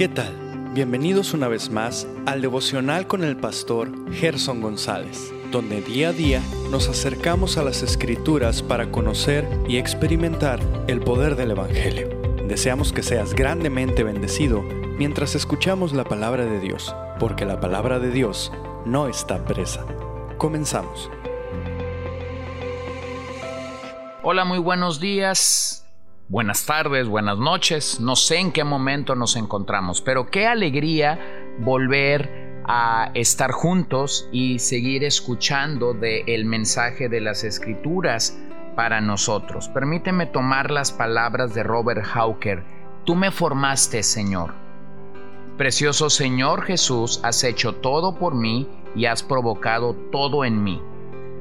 ¿Qué tal? Bienvenidos una vez más al devocional con el pastor Gerson González, donde día a día nos acercamos a las escrituras para conocer y experimentar el poder del Evangelio. Deseamos que seas grandemente bendecido mientras escuchamos la palabra de Dios, porque la palabra de Dios no está presa. Comenzamos. Hola, muy buenos días, buenas tardes, buenas noches. No sé en qué momento nos encontramos, pero qué alegría volver a estar juntos y seguir escuchando del el mensaje de las escrituras para nosotros. Permíteme tomar las palabras de Robert Hawker. Tú me formaste, Señor. Precioso Señor Jesús, has hecho todo por mí y has provocado todo en mí.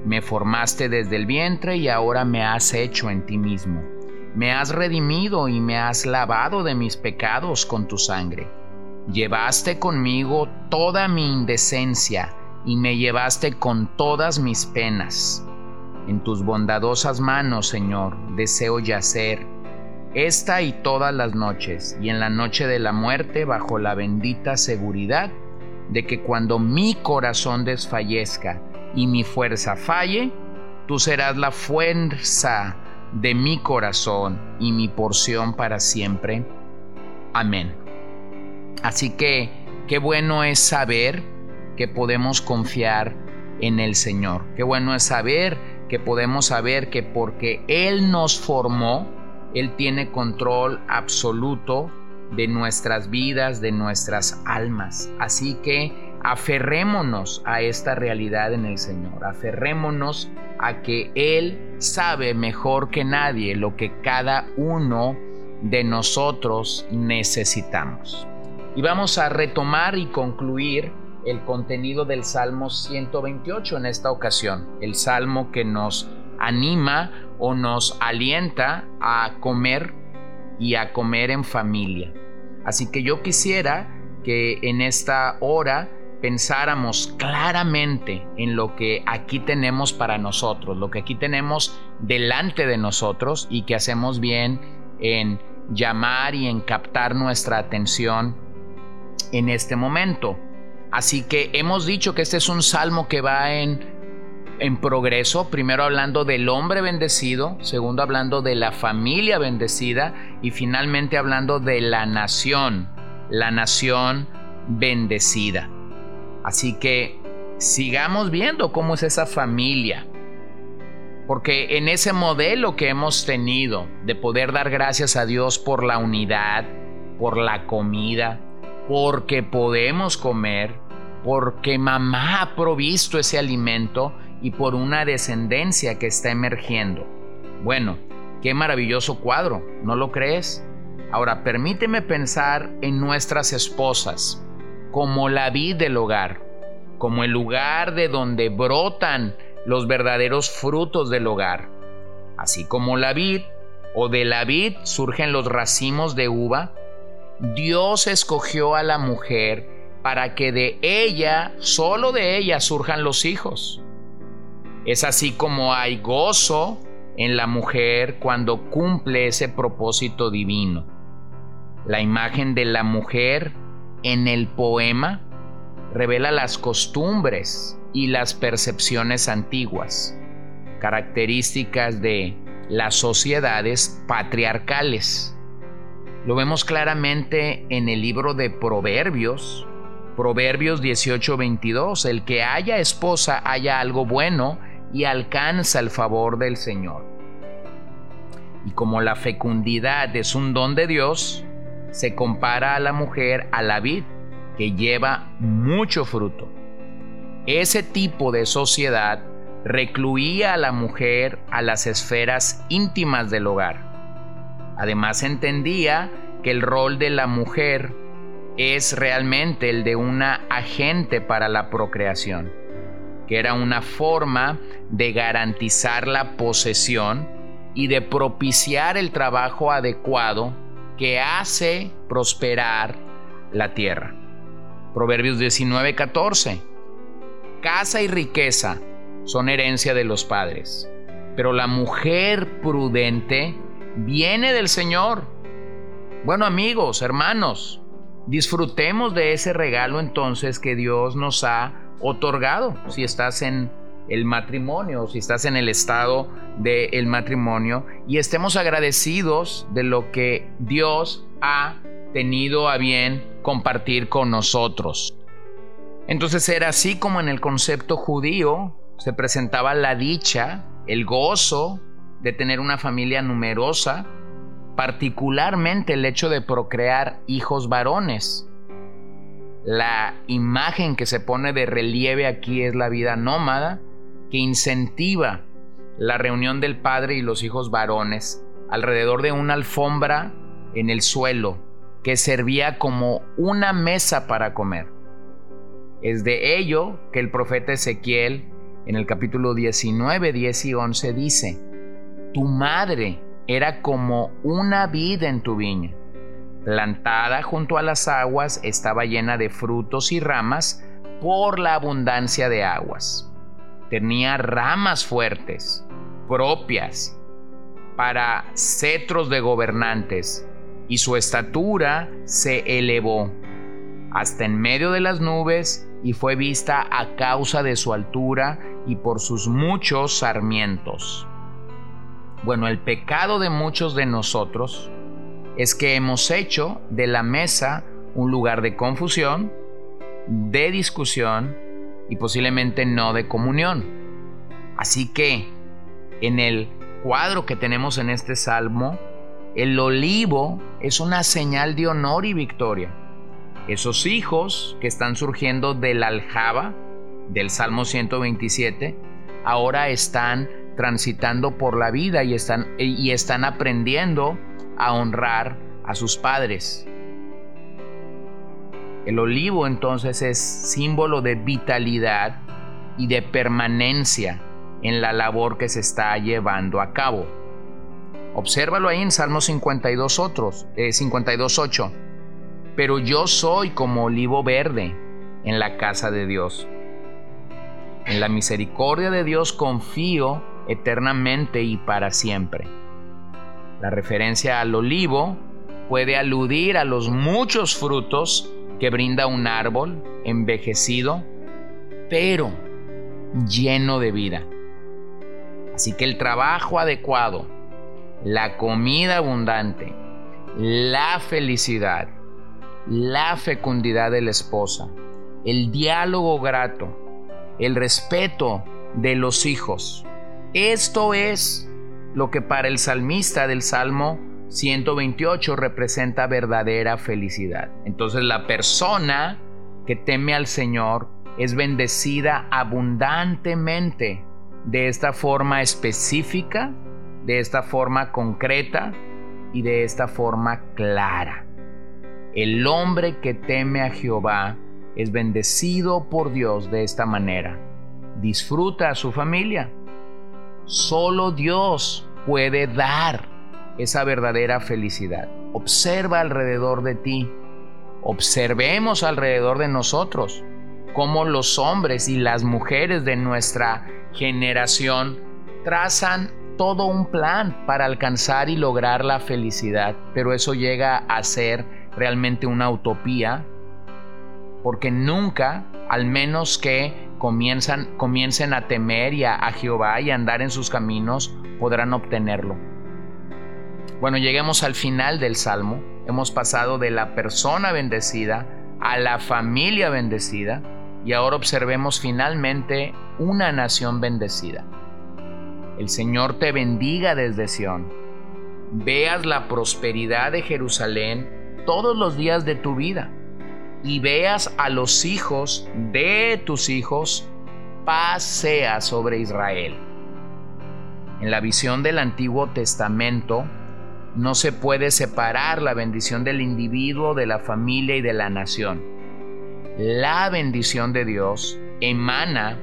Me formaste desde el vientre y ahora me has hecho en ti mismo. Me has redimido y me has lavado de mis pecados con tu sangre. Llevaste conmigo toda mi indecencia y me llevaste con todas mis penas. En tus bondadosas manos, Señor, deseo yacer, esta y todas las noches, y en la noche de la muerte bajo la bendita seguridad de que cuando mi corazón desfallezca, y mi fuerza falle, tú serás la fuerza de mi corazón y mi porción para siempre. Amén. Así que qué bueno es saber que podemos confiar en el Señor. Qué bueno es saber que podemos saber que porque Él nos formó, Él tiene control absoluto de nuestras vidas, de nuestras almas. Así que aferrémonos a esta realidad en el Señor, aferrémonos a que Él sabe mejor que nadie lo que cada uno de nosotros necesitamos. Y vamos a retomar y concluir el contenido del Salmo 128 en esta ocasión, el salmo que nos anima o nos alienta a comer y a comer en familia. Así que yo quisiera que en esta hora pensáramos claramente en lo que aquí tenemos para nosotros, lo que aquí tenemos delante de nosotros y que hacemos bien en llamar y en captar nuestra atención en este momento. Así que hemos dicho que este es un salmo que va en, en progreso, primero hablando del hombre bendecido, segundo hablando de la familia bendecida y finalmente hablando de la nación, la nación bendecida. Así que sigamos viendo cómo es esa familia. Porque en ese modelo que hemos tenido de poder dar gracias a Dios por la unidad, por la comida, porque podemos comer, porque mamá ha provisto ese alimento y por una descendencia que está emergiendo. Bueno, qué maravilloso cuadro, ¿no lo crees? Ahora permíteme pensar en nuestras esposas como la vid del hogar, como el lugar de donde brotan los verdaderos frutos del hogar. Así como la vid o de la vid surgen los racimos de uva, Dios escogió a la mujer para que de ella, solo de ella, surjan los hijos. Es así como hay gozo en la mujer cuando cumple ese propósito divino. La imagen de la mujer en el poema revela las costumbres y las percepciones antiguas, características de las sociedades patriarcales. Lo vemos claramente en el libro de Proverbios, Proverbios 18:22, el que haya esposa haya algo bueno y alcanza el favor del Señor. Y como la fecundidad es un don de Dios, se compara a la mujer a la vid, que lleva mucho fruto. Ese tipo de sociedad recluía a la mujer a las esferas íntimas del hogar. Además entendía que el rol de la mujer es realmente el de una agente para la procreación, que era una forma de garantizar la posesión y de propiciar el trabajo adecuado que hace prosperar la tierra. Proverbios 19:14. Casa y riqueza son herencia de los padres, pero la mujer prudente viene del Señor. Bueno amigos, hermanos, disfrutemos de ese regalo entonces que Dios nos ha otorgado. Si estás en el matrimonio, si estás en el estado del matrimonio, y estemos agradecidos de lo que Dios ha tenido a bien compartir con nosotros. Entonces era así como en el concepto judío se presentaba la dicha, el gozo de tener una familia numerosa, particularmente el hecho de procrear hijos varones. La imagen que se pone de relieve aquí es la vida nómada, que incentiva la reunión del padre y los hijos varones alrededor de una alfombra en el suelo que servía como una mesa para comer. Es de ello que el profeta Ezequiel en el capítulo 19, 10 y 11 dice, Tu madre era como una vid en tu viña, plantada junto a las aguas, estaba llena de frutos y ramas por la abundancia de aguas tenía ramas fuertes, propias, para cetros de gobernantes, y su estatura se elevó hasta en medio de las nubes y fue vista a causa de su altura y por sus muchos sarmientos. Bueno, el pecado de muchos de nosotros es que hemos hecho de la mesa un lugar de confusión, de discusión y posiblemente no de comunión. Así que en el cuadro que tenemos en este salmo, el olivo es una señal de honor y victoria. Esos hijos que están surgiendo del aljaba, del Salmo 127, ahora están transitando por la vida y están, y están aprendiendo a honrar a sus padres. El olivo entonces es símbolo de vitalidad y de permanencia en la labor que se está llevando a cabo. Obsérvalo ahí en Salmo 52 otros, 52.8. Pero yo soy como olivo verde en la casa de Dios. En la misericordia de Dios confío eternamente y para siempre. La referencia al olivo puede aludir a los muchos frutos que brinda un árbol envejecido, pero lleno de vida. Así que el trabajo adecuado, la comida abundante, la felicidad, la fecundidad de la esposa, el diálogo grato, el respeto de los hijos. Esto es lo que para el salmista del Salmo 128 representa verdadera felicidad. Entonces la persona que teme al Señor es bendecida abundantemente de esta forma específica, de esta forma concreta y de esta forma clara. El hombre que teme a Jehová es bendecido por Dios de esta manera. Disfruta a su familia. Solo Dios puede dar esa verdadera felicidad. Observa alrededor de ti. Observemos alrededor de nosotros cómo los hombres y las mujeres de nuestra generación trazan todo un plan para alcanzar y lograr la felicidad, pero eso llega a ser realmente una utopía, porque nunca, al menos que comiencen a temer y a, a Jehová y a andar en sus caminos, podrán obtenerlo. Bueno, lleguemos al final del Salmo. Hemos pasado de la persona bendecida a la familia bendecida y ahora observemos finalmente una nación bendecida. El Señor te bendiga desde Sión. Veas la prosperidad de Jerusalén todos los días de tu vida y veas a los hijos de tus hijos, paz sea sobre Israel. En la visión del Antiguo Testamento, no se puede separar la bendición del individuo, de la familia y de la nación. La bendición de Dios emana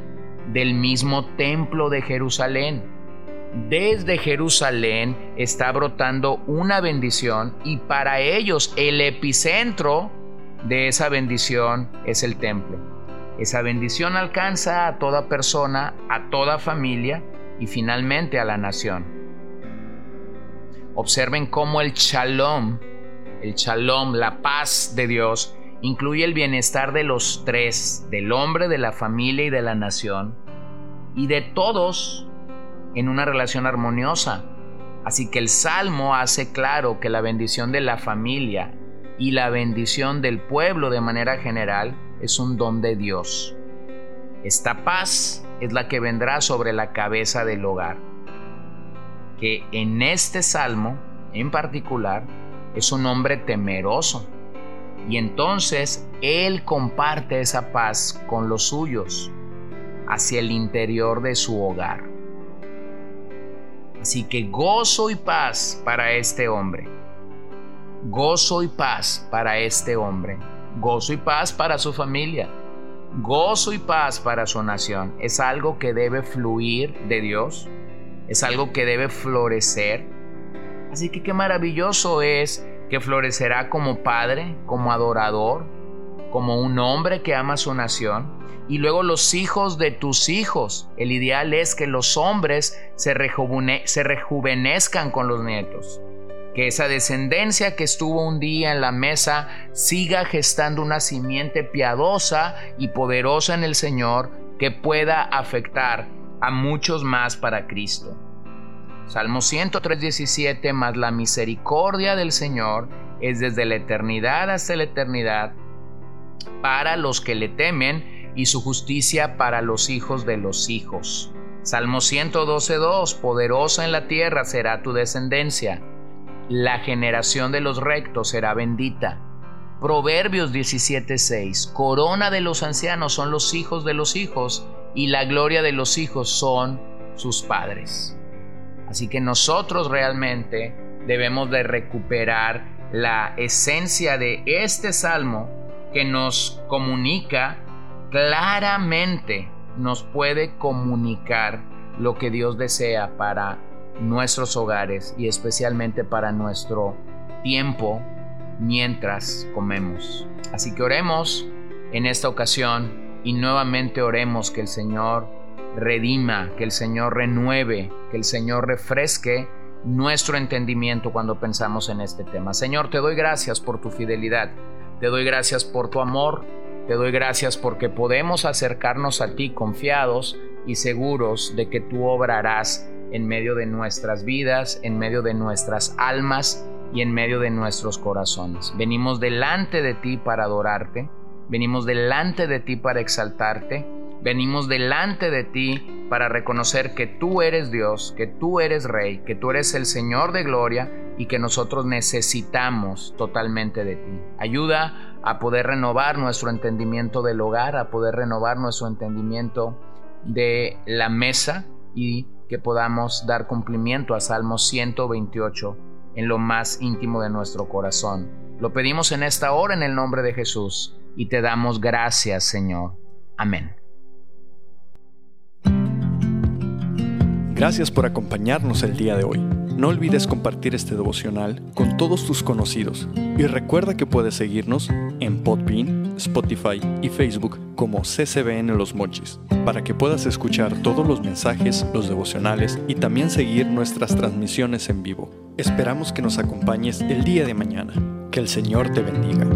del mismo templo de Jerusalén. Desde Jerusalén está brotando una bendición y para ellos el epicentro de esa bendición es el templo. Esa bendición alcanza a toda persona, a toda familia y finalmente a la nación. Observen cómo el shalom, el shalom, la paz de Dios, incluye el bienestar de los tres, del hombre, de la familia y de la nación, y de todos en una relación armoniosa. Así que el Salmo hace claro que la bendición de la familia y la bendición del pueblo de manera general es un don de Dios. Esta paz es la que vendrá sobre la cabeza del hogar, que en este salmo en particular es un hombre temeroso. Y entonces él comparte esa paz con los suyos hacia el interior de su hogar. Así que gozo y paz para este hombre. Gozo y paz para este hombre. Gozo y paz para su familia. Gozo y paz para su nación. Es algo que debe fluir de Dios. Es algo que debe florecer. Así que qué maravilloso es que florecerá como padre, como adorador, como un hombre que ama su nación. Y luego los hijos de tus hijos. El ideal es que los hombres se, se rejuvenezcan con los nietos. Que esa descendencia que estuvo un día en la mesa siga gestando una simiente piadosa y poderosa en el Señor que pueda afectar a muchos más para Cristo. Salmo 103.17, más la misericordia del Señor es desde la eternidad hasta la eternidad para los que le temen y su justicia para los hijos de los hijos. Salmo 112.2, poderosa en la tierra será tu descendencia, la generación de los rectos será bendita. Proverbios 17.6, corona de los ancianos son los hijos de los hijos y la gloria de los hijos son sus padres. Así que nosotros realmente debemos de recuperar la esencia de este salmo que nos comunica claramente, nos puede comunicar lo que Dios desea para nuestros hogares y especialmente para nuestro tiempo mientras comemos. Así que oremos en esta ocasión y nuevamente oremos que el Señor redima, que el Señor renueve, que el Señor refresque nuestro entendimiento cuando pensamos en este tema. Señor, te doy gracias por tu fidelidad, te doy gracias por tu amor, te doy gracias porque podemos acercarnos a ti confiados y seguros de que tú obrarás en medio de nuestras vidas, en medio de nuestras almas y en medio de nuestros corazones. Venimos delante de ti para adorarte, venimos delante de ti para exaltarte Venimos delante de ti para reconocer que tú eres Dios, que tú eres Rey, que tú eres el Señor de gloria y que nosotros necesitamos totalmente de ti. Ayuda a poder renovar nuestro entendimiento del hogar, a poder renovar nuestro entendimiento de la mesa y que podamos dar cumplimiento a Salmo 128 en lo más íntimo de nuestro corazón. Lo pedimos en esta hora en el nombre de Jesús y te damos gracias, Señor. Amén. Gracias por acompañarnos el día de hoy. No olvides compartir este devocional con todos tus conocidos y recuerda que puedes seguirnos en Podbean, Spotify y Facebook como CCBN Los Mochis para que puedas escuchar todos los mensajes, los devocionales y también seguir nuestras transmisiones en vivo. Esperamos que nos acompañes el día de mañana. Que el Señor te bendiga.